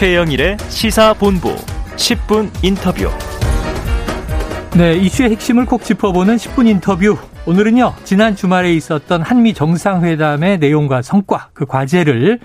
최영일의 시사본부 10분 인터뷰. 네, 이슈의 핵심을 콕 짚어보는 10분 인터뷰. 오늘은요, 지난 주말에 있었던 한미 정상회담의 내용과 성과, 그 과제를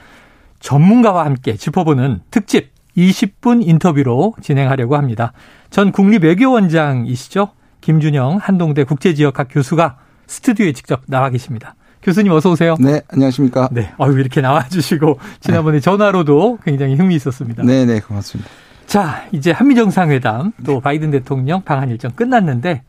전문가와 함께 짚어보는 특집 20분 인터뷰로 진행하려고 합니다. 전 국립외교원장이시죠? 김준영 한동대 국제지역학 교수가 스튜디오에 직접 나와 계십니다. 교수님 어서 오세요. 네, 안녕하십니까. 네, 어유 이렇게 나와주시고 지난번에 전화로도 굉장히 흥미 있었습니다. 네, 네, 고맙습니다. 자, 이제 한미 정상회담 또 바이든 대통령 방한 일정 끝났는데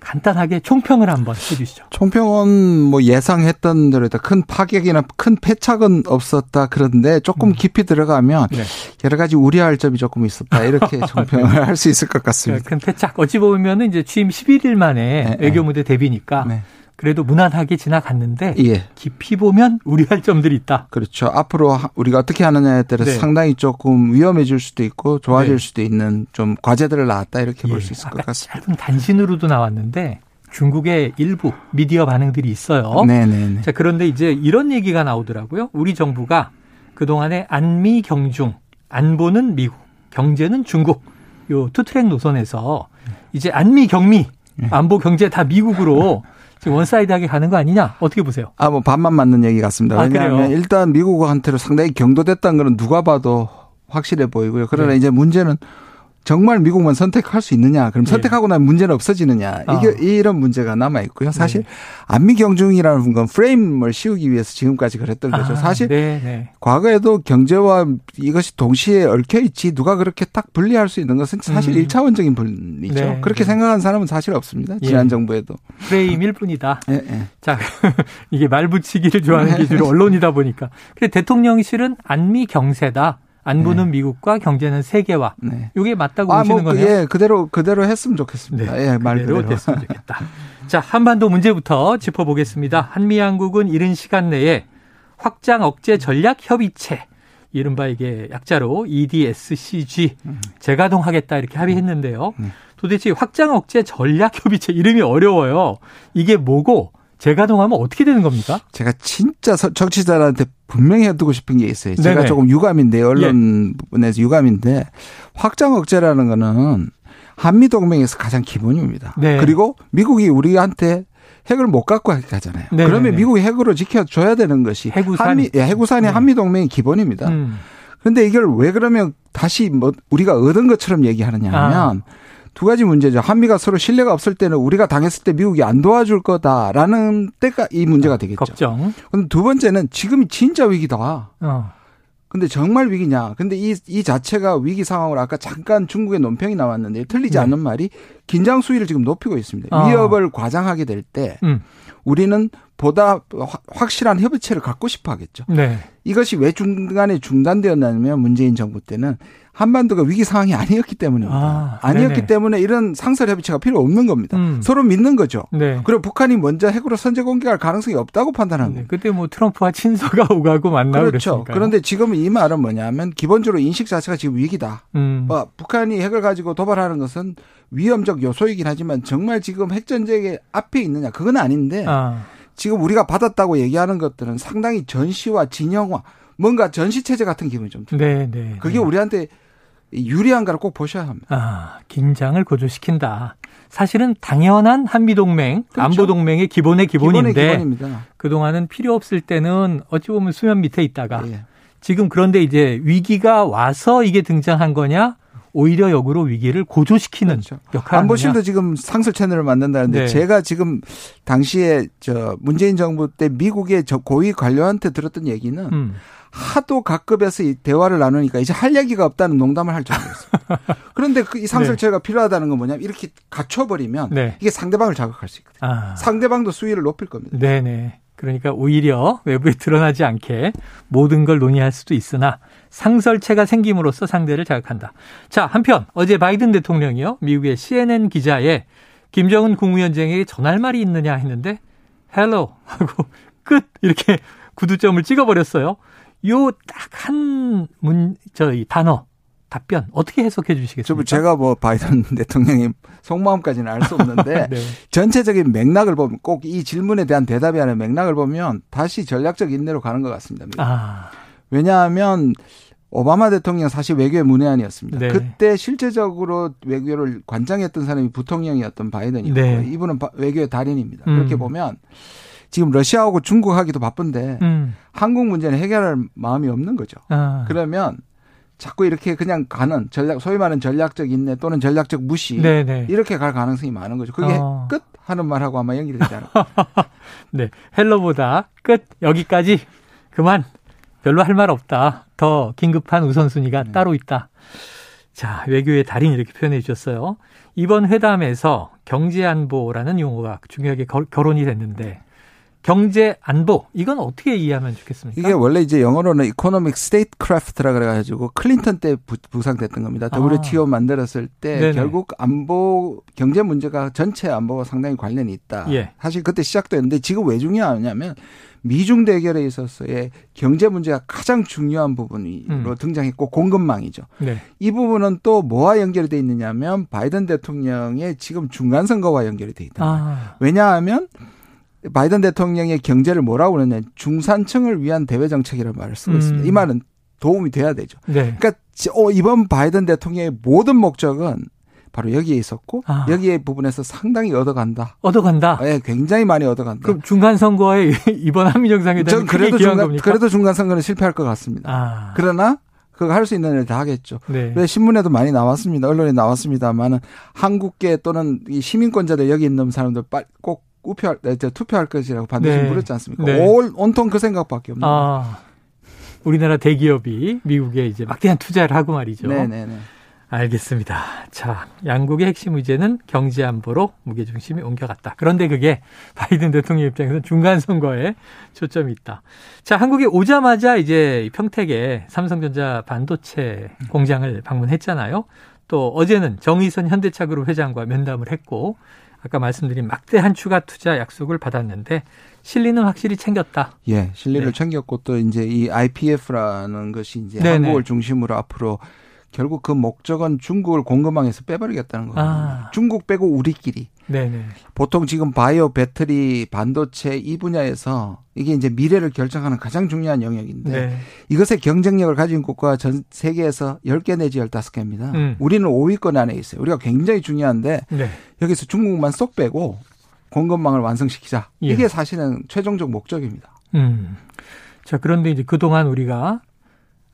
간단하게 총평을 한번 해주시죠. 총평은 뭐 예상했던 대로다 큰 파격이나 큰 패착은 없었다 그런데 조금 음. 깊이 들어가면 네. 여러 가지 우려할 점이 조금 있었다 이렇게 총평을 네. 할수 있을 것 같습니다. 큰 패착 어찌 보면은 이제 취임 11일 만에 네, 외교 무대 데뷔니까 네. 그래도 무난하게 지나갔는데 예. 깊이 보면 우려할 점들이 있다. 그렇죠. 앞으로 우리가 어떻게 하느냐에 따라서 네. 상당히 조금 위험해질 수도 있고 좋아질 네. 수도 있는 좀 과제들을 낳았다 이렇게 예. 볼수 있을 것 같습니다. 짧은 단신으로도 나왔는데 중국의 일부 미디어 반응들이 있어요. 네네. 네, 네. 자 그런데 이제 이런 얘기가 나오더라고요. 우리 정부가 그 동안에 안미 경중 안보는 미국 경제는 중국 요 투트랙 노선에서 이제 안미 경미 네. 안보 경제 다 미국으로 지금 one-side하게 가는 거 아니냐? 어떻게 보세요? 아, 뭐 반만 맞는 얘기 같습니다. 아, 왜냐하면 그래요? 일단 미국한테로 상당히 경도됐다는 거는 누가 봐도 확실해 보이고요. 그러나 네. 이제 문제는 정말 미국만 선택할 수 있느냐? 그럼 네. 선택하고 나면 문제는 없어지느냐? 이게 아. 이런 문제가 남아 있고요. 사실 네. 안미 경중이라는 건 프레임을 씌우기 위해서 지금까지 그랬던 거죠. 아, 사실 네, 네. 과거에도 경제와 이것이 동시에 얽혀 있지 누가 그렇게 딱 분리할 수 있는 것은 사실 음. 1차원적인 분이죠. 네, 그렇게 네. 생각하는 사람은 사실 없습니다. 예. 지난 정부에도. 프레임일 뿐이다. 예, 예. 자, 이게 말 붙이기를 좋아하는 게 주로 언론이다 보니까. 근데 대통령실은 안미 경세다. 안보는 네. 미국과 경제는 세계화. 네. 이게 맞다고 아, 보시는 뭐, 거네요. 예, 그대로 그대로 했으면 좋겠습니다. 네. 예, 말 그대로, 그대로 됐으면 좋겠다. 자, 한반도 문제부터 짚어보겠습니다. 한미 양국은 이른 시간 내에 확장 억제 전략 협의체 이른바 이게 약자로 EDSCG 음. 재가동하겠다 이렇게 합의했는데요. 음. 도대체 확장 억제 전략 협의체 이름이 어려워요. 이게 뭐고 재가동하면 어떻게 되는 겁니까? 제가 진짜 정치자들한테 분명히 해두고 싶은 게 있어요. 제가 네네. 조금 유감인데 언론 예. 부분에서 유감인데 확장 억제라는 거는 한미 동맹에서 가장 기본입니다. 네. 그리고 미국이 우리한테 핵을 못 갖고 하잖아요. 네네네. 그러면 미국이 핵으로 지켜줘야 되는 것이 해구산. 한미 예, 해구산이 네. 한미 동맹의 기본입니다. 음. 그런데 이걸 왜 그러면 다시 뭐 우리가 얻은 것처럼 얘기하느냐 하면 아. 두 가지 문제죠. 한미가 서로 신뢰가 없을 때는 우리가 당했을 때 미국이 안 도와줄 거다라는 때가 이 문제가 되겠죠. 걱정. 그럼 두 번째는 지금이 진짜 위기다. 어. 근데 정말 위기냐? 근데 이, 이 자체가 위기 상황으로 아까 잠깐 중국의 논평이 나왔는데 틀리지 네. 않는 말이 긴장 수위를 지금 높이고 있습니다. 어. 위협을 과장하게 될때 음. 우리는 보다 확실한 협의체를 갖고 싶어 하겠죠. 네. 이것이 왜 중간에 중단되었냐면 문재인 정부 때는 한반도가 위기 상황이 아니었기 때문입니다. 아, 니었기 때문에 이런 상설 협의체가 필요 없는 겁니다. 음. 서로 믿는 거죠. 네. 그리고 북한이 먼저 핵으로 선제 공격할 가능성이 없다고 판단하는 거예요. 네. 그때 뭐 트럼프와 친서가 오가고 만나고 그렇죠. 그런데 지금 이 말은 뭐냐면 기본적으로 인식 자체가 지금 위기다. 음. 뭐 북한이 핵을 가지고 도발하는 것은 위험적 요소이긴 하지만 정말 지금 핵 전쟁의 앞에 있느냐 그건 아닌데 아. 지금 우리가 받았다고 얘기하는 것들은 상당히 전시와 진영화 뭔가 전시 체제 같은 기분이 좀 들어요. 네, 네. 그게 네. 우리한테 유리한가를 꼭 보셔야 합니다. 아, 긴장을 고조시킨다. 사실은 당연한 한미동맹, 그렇죠. 안보동맹의 기본의 기본인데 그동안은 필요 없을 때는 어찌 보면 수면 밑에 있다가 예. 지금 그런데 이제 위기가 와서 이게 등장한 거냐? 오히려 역으로 위기를 고조시키는 그렇죠. 역할을 안보실도 지금 상설 채널을 만든다는데 네. 제가 지금 당시에 저 문재인 정부 때 미국의 저 고위 관료한테 들었던 얘기는 음. 하도 각급에서 이 대화를 나누니까 이제 할 얘기가 없다는 농담을 할 정도였어요. 그런데 그 이 상설체가 네. 필요하다는 건 뭐냐면 이렇게 갖춰버리면 네. 이게 상대방을 자극할 수 있거든요. 아. 상대방도 수위를 높일 겁니다. 네네. 그러니까 오히려 외부에 드러나지 않게 모든 걸 논의할 수도 있으나 상설체가 생김으로써 상대를 자극한다. 자, 한편 어제 바이든 대통령이요. 미국의 CNN 기자에 김정은 국무위원장에게 전할 말이 있느냐 했는데 hello 하고 끝 이렇게 구두점을 찍어버렸어요. 요 딱 한 문, 저희 단어, 답변 어떻게 해석해 주시겠습니까? 제가 뭐 바이든 대통령의 속마음까지는 알 수 없는데 네. 전체적인 맥락을 보면 꼭 이 질문에 대한 대답이 아닌 맥락을 보면 다시 전략적 인내로 가는 것 같습니다. 아. 왜냐하면 오바마 대통령 사실 외교의 문외한이었습니다. 네. 그때 실제적으로 외교를 관장했던 사람이 부통령이었던 바이든이고 네. 이분은 외교의 달인입니다. 음. 그렇게 보면 지금 러시아하고 중국하기도 바쁜데 음. 한국 문제는 해결할 마음이 없는 거죠. 아. 그러면 자꾸 이렇게 그냥 가는 전략 소위 말하는 전략적 인내 또는 전략적 무시 네네. 네. 이렇게 갈 가능성이 많은 거죠. 그게 어. 끝 하는 말하고 아마 연결되지 않을까. 네, 헬로보다 끝 여기까지 그만 별로 할 말 없다. 더 긴급한 우선순위가 네. 따로 있다. 자, 외교의 달인 이렇게 표현해 주셨어요. 이번 회담에서 경제안보라는 용어가 중요하게 거론이 됐는데 경제 안보 이건 어떻게 이해하면 좋겠습니까? 이게 원래 이제 영어로는 economic statecraft라 그래 가지고 클린턴 때 부 상됐던 겁니다. WTO 아. 만들었을 때 네네. 결국 안보 경제 문제가 전체 안보와 상당히 관련이 있다. 예. 사실 그때 시작됐는데 지금 왜 중요하냐면 미중 대결에 있어서의 경제 문제가 가장 중요한 부분으로 음. 등장했고 공급망이죠. 네. 이 부분은 또 뭐와 연결이 돼 있느냐면 바이든 대통령의 지금 중간 선거와 연결이 돼 있다. 아. 왜냐하면 바이든 대통령의 경제를 뭐라고 그러냐 중산층을 위한 대외 정책이라는 말을 쓰고 음. 있습니다. 이 말은 도움이 돼야 되죠. 네. 그러니까 어, 이번 바이든 대통령의 모든 목적은 바로 여기에 있었고 아. 여기에 부분에서 상당히 얻어간다. 얻어간다. 네, 굉장히 많이 얻어간다. 그럼 중간 선거에 이번 한미 정상회담이 그래도 중간 겁니까? 그래도 중간 선거는 실패할 것 같습니다. 아. 그러나 그거 할 수 있는 일을 다 하겠죠. 네. 왜 신문에도 많이 나왔습니다. 언론에 나왔습니다만은 한국계 또는 이 시민권자들 여기 있는 사람들 꼭 우표할, 투표할 것이라고 반드시 네. 물었지 않습니까? 네. 올, 온통 그 생각밖에 없는 아, 우리나라 대기업이 미국에 이제 막대한 투자를 하고 말이죠. 네네네. 네, 네. 알겠습니다. 자, 양국의 핵심 의제는 경제 안보로 무게 중심이 옮겨갔다. 그런데 그게 바이든 대통령 입장에서 중간 선거에 초점이 있다. 자, 한국에 오자마자 이제 평택에 삼성전자 반도체 공장을 방문했잖아요. 또 어제는 정의선 현대차그룹 회장과 면담을 했고 아까 말씀드린 막대한 추가 투자 약속을 받았는데 실리는 확실히 챙겼다. 예, 실리를 네. 챙겼고 또 이제 이 IPF라는 것이 이제 네네. 한국을 중심으로 앞으로 결국 그 목적은 중국을 공급망에서 빼버리겠다는 거예요. 아. 중국 빼고 우리끼리. 네네. 보통 지금 바이오 배터리 반도체 이 분야에서 이게 이제 미래를 결정하는 가장 중요한 영역인데 네. 이것의 경쟁력을 가진 국가가 전 세계에서 10개 내지 15개입니다. 음. 우리는 5위권 안에 있어요. 우리가 굉장히 중요한데 네. 여기서 중국만 쏙 빼고 공급망을 완성시키자. 예. 이게 사실은 최종적 목적입니다. 음. 자, 그런데 이제 그동안 우리가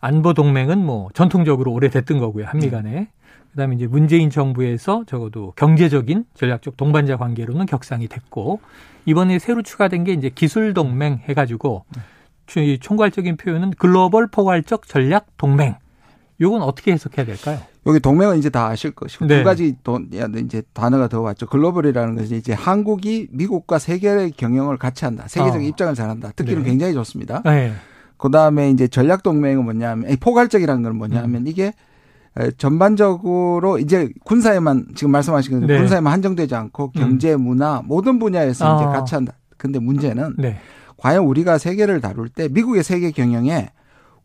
안보 동맹은 뭐 전통적으로 오래됐던 거고요. 한미 네. 간에. 네. 그다음에 이제 문재인 정부에서 적어도 경제적인 전략적 동반자 관계로는 격상이 됐고 이번에 새로 추가된 게 이제 기술 동맹 해 가지고 네. 총괄적인 표현은 글로벌 포괄적 전략 동맹. 요건 어떻게 해석해야 될까요? 여기 동맹은 이제 다 아실 것이고 네. 두 가지 또 이제 단어가 더 왔죠. 글로벌이라는 것이 이제 한국이 미국과 세계의 경영을 같이 한다. 세계적 어. 입장을 잘한다. 듣기는 네. 굉장히 좋습니다. 네. 그 다음에 이제 전략 동맹은 뭐냐면 포괄적이라는 건 뭐냐면 음. 이게 전반적으로 이제 군사에만 지금 말씀하신 네. 군사에만 한정되지 않고 음. 경제, 문화 모든 분야에서 아. 이제 같이 한다. 근데 문제는 네. 과연 우리가 세계를 다룰 때 미국의 세계 경영에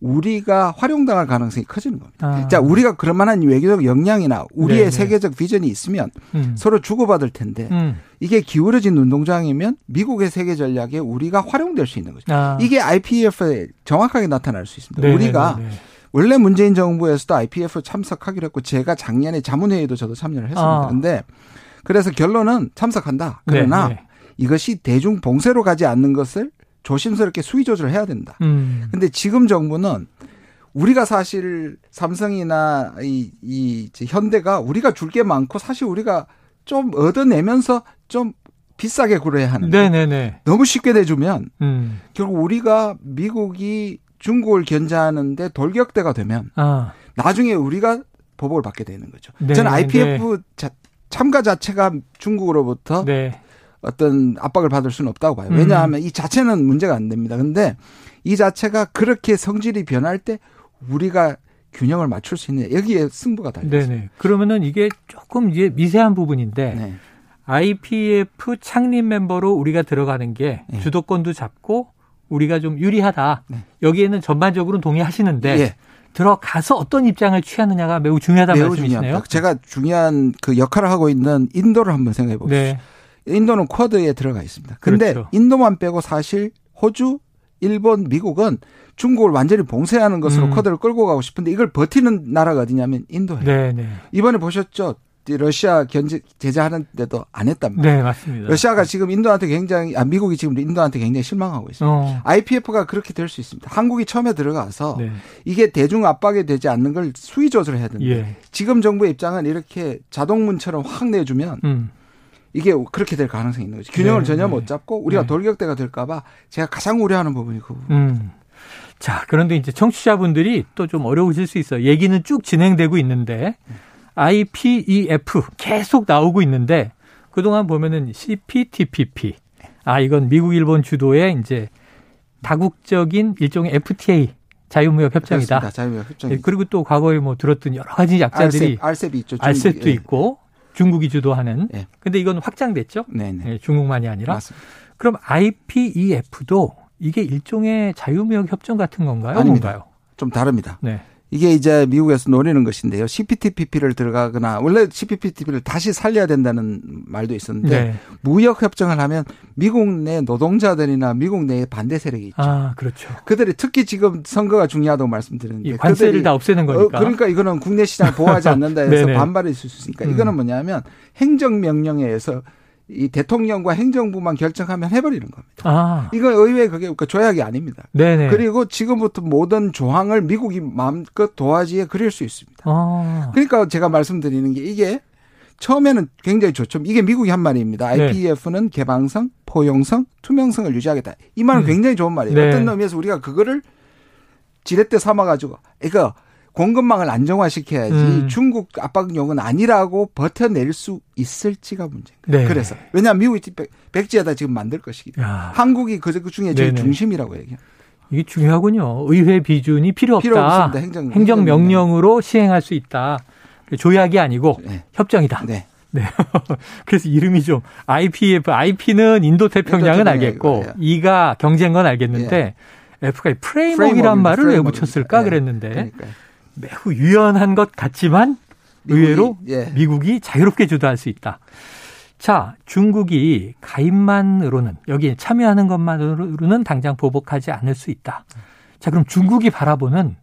우리가 활용당할 가능성이 커지는 겁니다. 아. 자, 우리가 그럴 만한 외교적 역량이나 우리의 네네. 네. 세계적 비전이 있으면 음. 서로 주고받을 텐데 음. 이게 기울어진 눈동장이면 미국의 세계 전략에 우리가 활용될 수 있는 거죠. 아. 이게 IPF에 정확하게 나타날 수 있습니다. 네네네네. 우리가 네, 네, 원래 문재인 정부에서도 IPF 참석하기로 했고 제가 작년에 자문회의도 저도 참여를 했습니다. 아. 근데 그래서 결론은 참석한다. 그러나 네네. 이것이 대중 봉쇄로 가지 않는 것을 조심스럽게 수위 조절을 해야 된다. 음. 근데 지금 정부는 우리가 사실 삼성이나 이, 이 현대가 우리가 줄 게 많고 사실 우리가 좀 얻어내면서 좀 비싸게 구려야 하는데 네네네. 너무 쉽게 내주면 음. 결국 우리가 미국이 중국을 견제하는데 돌격대가 되면 아. 나중에 우리가 보복을 받게 되는 거죠. 네, 저는 IPF 네. 자, 참가 자체가 중국으로부터 네. 어떤 압박을 받을 수는 없다고 봐요. 왜냐하면 음. 이 자체는 문제가 안 됩니다. 근데 이 자체가 그렇게 성질이 변할 때 우리가 균형을 맞출 수 있는 여기에 승부가 달려 있습니다. 네네. 그러면은 이게 조금 이제 미세한 부분인데 네. IPF 창립 멤버로 우리가 들어가는 게 네. 주도권도 잡고 우리가 좀 유리하다. 네. 여기에는 전반적으로 동의하시는데 예. 들어가서 어떤 입장을 취하느냐가 매우 중요하다는 매우 말씀이시네요. 중요합니다. 제가 중요한 그 역할을 하고 있는 인도를 한번 생각해 봅시다. 네. 인도는 쿼드에 들어가 있습니다. 근데 그렇죠. 인도만 빼고 사실 호주, 일본, 미국은 중국을 완전히 봉쇄하는 것으로 음. 코드를 끌고 가고 싶은데 이걸 버티는 나라가 어디냐면 인도예요. 네, 네. 이번에 보셨죠? 러시아 견제 제재하는데도 안 했단 말이에요. 네, 맞습니다. 러시아가 지금 인도한테 굉장히 아 미국이 지금 인도한테 굉장히 실망하고 있습니다. 어. IPF가 그렇게 될 수 있습니다. 한국이 처음에 들어가서 네. 이게 대중 압박이 되지 않는 걸 수위 조절해야 되는데 예. 지금 정부의 입장은 이렇게 자동문처럼 확 내주면 음. 이게 그렇게 될 가능성이 있는 거죠. 균형을 네, 전혀 네. 못 잡고 우리가 네. 돌격대가 될까봐 제가 가장 우려하는 부분이 그 부분. 음. 자, 그런데 이제 청취자분들이 또 좀 어려우실 수 있어요. 얘기는 쭉 진행되고 있는데 IPEF 계속 나오고 있는데 그동안 보면은 CPTPP. 아, 이건 미국, 일본 주도의 이제 다국적인 일종의 FTA 자유무역 협정이다. 자유무역 협정. 네, 그리고 또 과거에 뭐 들었던 여러 가지 약자들이 알셉, 이 있죠. 알셉도 예. 있고 중국이 주도하는. 예. 근데 이건 확장됐죠? 네, 중국만이 아니라. 맞습니다. 그럼 IPEF도 이게 일종의 자유무역 협정 같은 건가요? 아닙니다. 뭔가요? 좀 다릅니다. 네. 이게 이제 미국에서 노리는 것인데요. CPTPP를 들어가거나 원래 CPTPP를 다시 살려야 된다는 말도 있었는데 네. 무역 협정을 하면 미국 내 노동자들이나 미국 내에 반대 세력이 있죠. 아, 그렇죠. 그들이 특히 지금 선거가 중요하다고 말씀드렸는데 관세를 다 없애는 거니까. 어, 그러니까 이거는 국내 시장 보호하지 않는다 해서 반발이 있을 수 있으니까 음. 이거는 뭐냐면 행정 명령에 의해서 이 대통령과 행정부만 결정하면 해버리는 겁니다. 아. 이건 의회 그게 그 조약이 아닙니다. 네네. 그리고 지금부터 모든 조항을 미국이 마음껏 도화지에 그릴 수 있습니다. 아. 그러니까 제가 말씀드리는 게 이게 처음에는 굉장히 좋죠. 이게 미국이 한 말입니다. IPEF는 네. 개방성, 포용성, 투명성을 유지하겠다. 이 말은 음. 굉장히 좋은 말이에요. 네. 어떤 의미에서 우리가 그거를 지렛대 삼아가지고 이거 공급망을 안정화시켜야지 음. 중국 압박용은 아니라고 버텨낼 수 있을지가 문제입니다. 네. 그래서 왜냐하면 미국이 백지에다 지금 만들 것이기 때문에 야. 한국이 그 중에 제일 네네. 중심이라고 얘기해요. 이게 중요하군요. 의회 비준이 필요 없다. 필요 없습니다. 행정, 행정 명령으로 시행할 수 있다. 조약이 아니고 네. 협정이다. 네. 네. 그래서 이름이 좀 IPF, IP는 인도 태평양은 알겠고 E가 경제인 건 알겠는데 예. F가 프레임워크란 말을 왜 붙였을까 예. 그랬는데 그러니까요. 매우 유연한 것 같지만 의외로 미국이, 예. 미국이 자유롭게 주도할 수 있다. 자, 중국이 가입만으로는 여기에 참여하는 것만으로는 당장 보복하지 않을 수 있다. 자, 그럼 중국이 바라보는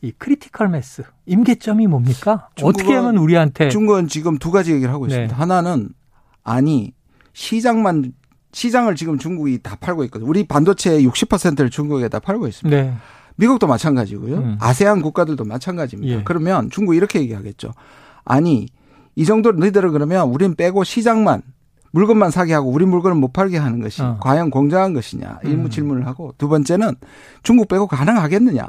이 critical mass 임계점이 뭡니까? 어떻게 하면 우리한테 중국은 지금 두 가지 얘기를 하고 있습니다. 네. 하나는 아니 시장만 시장을 지금 중국이 다 팔고 있거든요. 우리 반도체의 60%를 중국에다 팔고 있습니다. 네. 미국도 마찬가지고요. 음. 아세안 국가들도 마찬가지입니다. 예. 그러면 중국 이렇게 얘기하겠죠. 아니 이 정도 너희들은 그러면 우린 빼고 시장만 물건만 사게 하고 우리 물건을 못 팔게 하는 것이 어. 과연 공정한 것이냐 일무 음. 질문을 하고 두 번째는 중국 빼고 가능하겠느냐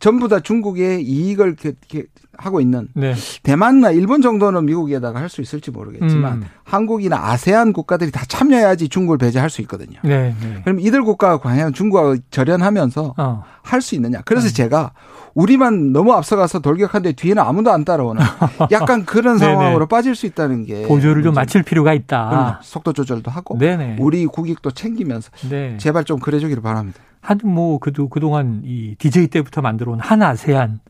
전부 다 중국의 이익을 이렇게 하고 있는 네. 대만이나 일본 정도는 미국에다가 할 수 있을지 모르겠지만 음. 한국이나 아세안 국가들이 다 참여해야지 중국을 배제할 수 있거든요. 네, 네. 그럼 이들 국가가 과연 중국과 절연하면서 어. 할수 있느냐? 그래서 음. 제가 우리만 너무 앞서가서 돌격하는데 뒤에는 아무도 안 따라오는 약간 그런 상황으로 빠질 수 있다는 게 보조를 좀 맞출 필요가 있다. 속도 조절도 하고 네네. 우리 국익도 챙기면서 네. 제발 좀 그래주기를 바랍니다. 한뭐 그도 그동안 이 DJ 때부터 만들어 온 한아세안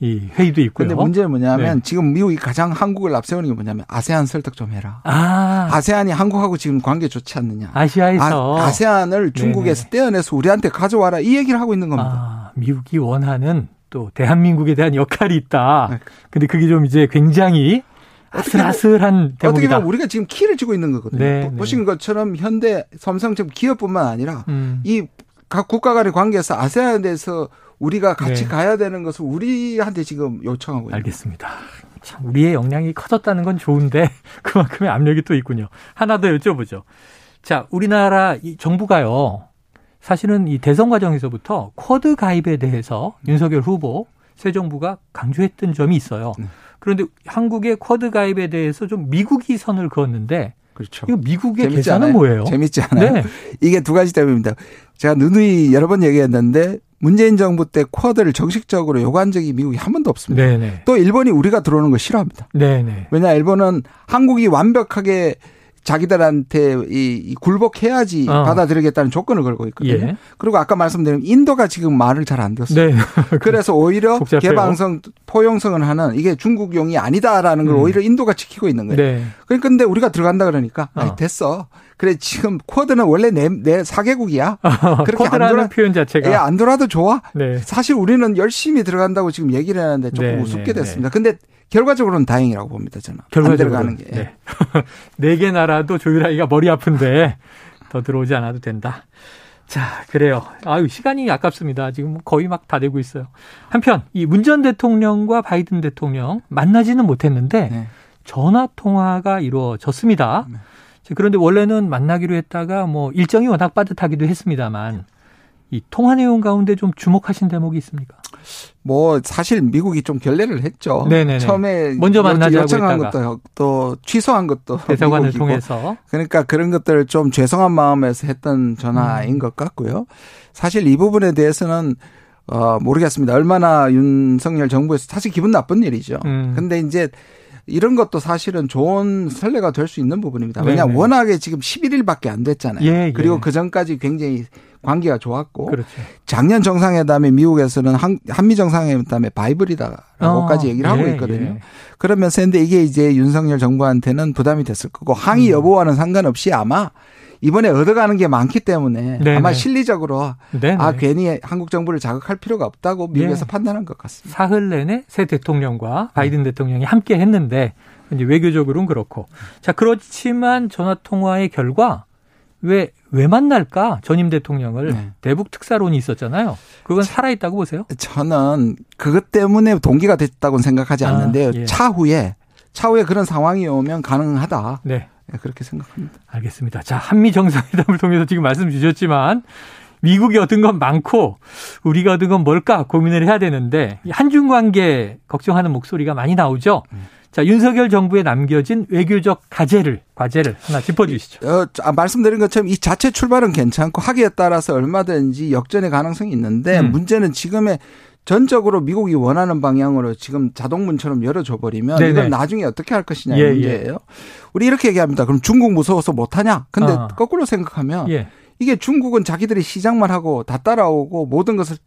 이 회의도 있고요. 그런데 문제는 뭐냐면 네. 지금 미국이 가장 한국을 앞세우는 게 뭐냐면 아세안 설득 좀 해라. 아. 아세안이 한국하고 지금 관계 좋지 않느냐. 아시아에서 아, 세안을 중국에서 네네. 떼어내서 우리한테 가져와라 이 얘기를 하고 있는 겁니다. 아, 미국이 원하는 또 대한민국에 대한 역할이 있다. 네. 근데 그게 좀 이제 굉장히 아슬아슬한 대목이다. 어떻게 보면 우리가 지금 키를 쥐고 있는 거거든요. 네, 보신 네. 것처럼 현대 삼성처럼 기업뿐만 아니라 음. 이 각 국가 간의 관계에서 아세안에 대해서 우리가 같이 네. 가야 되는 것을 우리한테 지금 요청하고 있는 알겠습니다. 참 우리의 역량이 커졌다는 건 좋은데 그만큼의 압력이 또 있군요. 하나 더 여쭤보죠. 자, 우리나라 이 정부가요. 사실은 이 대선 과정에서부터 쿼드 가입에 대해서 윤석열 후보 새 정부가 강조했던 점이 있어요. 네. 그런데 한국의 쿼드 가입에 대해서 좀 미국이 선을 그었는데 그렇죠. 이거 미국의 계산은 않아요? 뭐예요? 재밌지 않아요? 네. 이게 두 가지 때문입니다. 제가 누누이 여러 번 얘기했는데 문재인 정부 때 쿼드를 정식적으로 요구한 적이 미국이 한 번도 없습니다. 네네. 또 일본이 우리가 들어오는 거 싫어합니다. 네네. 왜냐 일본은 한국이 완벽하게 자기들한테 이, 굴복해야지 어. 받아들이겠다는 조건을 걸고 있거든요. 예. 그리고 아까 말씀드린 인도가 지금 말을 잘 안 듣어요. 네. 그래서 오히려 복잡해요. 개방성, 포용성을 하는 이게 중국용이 아니다라는 걸 음. 오히려 인도가 지키고 있는 거예요. 네. 그러니까 근데 우리가 들어간다 그러니까 어. 됐어. 그래 지금 쿼드는 원래 내, 내 4개국이야. 그렇게 안 돌아 표현 자체가 예, 안 돌아도 좋아. 네. 사실 우리는 열심히 들어간다고 지금 얘기를 하는데 조금 네, 우습게 네, 됐습니다. 네. 근데 결과적으로는 다행이라고 봅니다, 저는. 결과적으로 가는 게. 네. 네개 나라도 조율하기가 머리 아픈데 더 들어오지 않아도 된다. 자, 그래요. 아유, 시간이 아깝습니다. 지금 거의 막 다 되고 있어요. 한편, 이 문 전 대통령과 바이든 대통령 만나지는 못했는데 네. 전화 통화가 이루어졌습니다. 네. 그런데 원래는 만나기로 했다가 뭐 일정이 워낙 빠듯하기도 했습니다만 이 통화 내용 가운데 좀 주목하신 대목이 있습니까? 뭐 사실 미국이 좀 결례를 했죠. 네네네. 처음에 먼저 만나자고 요청한 것도 또 취소한 것도 대사관을 미국이고. 통해서 그러니까 그런 것들을 좀 죄송한 마음에서 했던 전화인 음. 것 같고요. 사실 이 부분에 대해서는 어 모르겠습니다. 얼마나 윤석열 정부에서 사실 기분 나쁜 일이죠. 음. 근데 이제 이런 것도 사실은 좋은 선례가 될 수 있는 부분입니다. 왜냐하면 워낙에 지금 11일밖에 안 됐잖아요. 예, 그리고 예. 그 전까지 굉장히 관계가 좋았고 그렇죠. 작년 정상회담에 미국에서는 한, 한미 정상회담에 바이블이다라고까지 어, 얘기를 하고 예, 있거든요. 예. 그러면서 근데 이게 이제 윤석열 정부한테는 부담이 됐을 거고 항의 음. 여부와는 상관없이 아마 이번에 얻어가는 게 많기 때문에 네네. 아마 실리적으로 네네. 아 괜히 한국 정부를 자극할 필요가 없다고 미국에서 네. 판단한 것 같습니다. 사흘 내내 새 대통령과 바이든 네. 대통령이 함께 했는데 이제 외교적으로는 그렇고 자 그렇지만 전화 통화의 결과 왜, 왜 만날까? 전임 대통령을 네. 대북 특사론이 있었잖아요. 그건 살아있다고 보세요? 저는 그것 때문에 동기가 됐다고는 생각하지 아, 않는데요. 예. 차후에, 차후에 그런 상황이 오면 가능하다. 네. 네, 그렇게 생각합니다. 알겠습니다. 자, 한미 정상회담을 통해서 지금 말씀 주셨지만 미국이 얻은 건 많고 우리가 얻은 건 뭘까 고민을 해야 되는데 한중 관계 걱정하는 목소리가 많이 나오죠. 음. 자, 윤석열 정부에 남겨진 외교적 과제를, 과제를 하나 짚어 주시죠. 어, 아, 말씀드린 것처럼 이 자체 출발은 괜찮고 하기에 따라서 얼마든지 역전의 가능성이 있는데 음. 문제는 지금의 전적으로 미국이 원하는 방향으로 지금 자동문처럼 열어줘 버리면 네네. 이건 나중에 어떻게 할 것이냐의 예, 문제예요. 예. 우리 이렇게 얘기합니다. 그럼 중국 무서워서 못하냐? 근데 어. 거꾸로 생각하면 예. 이게 중국은 자기들이 시장만 하고 다 따라오고 모든 것을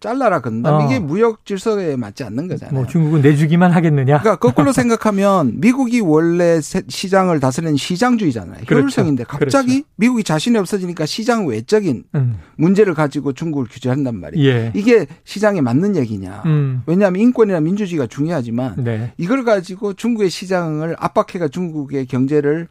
잘라라 건담 어. 이게 무역 질서에 맞지 않는 거잖아요. 뭐 중국은 내주기만 하겠느냐? 그러니까 거꾸로 생각하면 미국이 원래 시장을 다스리는 시장주의잖아요. 그렇죠. 효율성인데 갑자기 그렇죠. 미국이 자신이 없어지니까 시장 외적인 음. 문제를 가지고 중국을 규제한단 말이에요. 예. 이게 시장에 맞는 얘기냐? 음. 왜냐하면 인권이나 민주주의가 중요하지만 네. 이걸 가지고 중국의 시장을 압박해가 중국의 경제를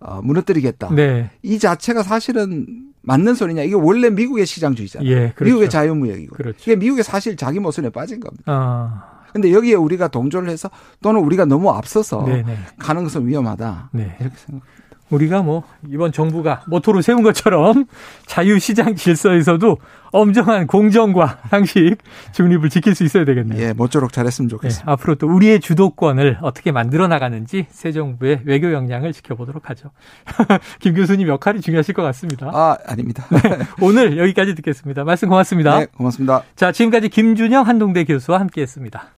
어, 무너뜨리겠다. 네. 이 자체가 사실은 맞는 소리냐? 이게 원래 미국의 시장주의잖아요. 예, 그렇죠. 미국의 자유무역이고. 그렇죠. 이게 미국의 사실 자기 모순에 빠진 겁니다. 아. 근데 여기에 우리가 동조를 해서 또는 우리가 너무 앞서서 네네. 가는 것은 위험하다. 네. 이렇게 생각합니다. 우리가 뭐 이번 정부가 모토로 세운 것처럼 자유시장 질서에서도 엄정한 공정과 상식 중립을 지킬 수 있어야 되겠네요. 예, 모쪼록 잘했으면 좋겠습니다. 네, 앞으로 또 우리의 주도권을 어떻게 만들어 나가는지 새 정부의 외교 역량을 지켜보도록 하죠. 김 교수님 역할이 중요하실 것 같습니다. 아, 아닙니다. 네, 오늘 여기까지 듣겠습니다. 말씀 고맙습니다. 네, 고맙습니다. 자, 지금까지 김준영 한동대 교수와 함께했습니다.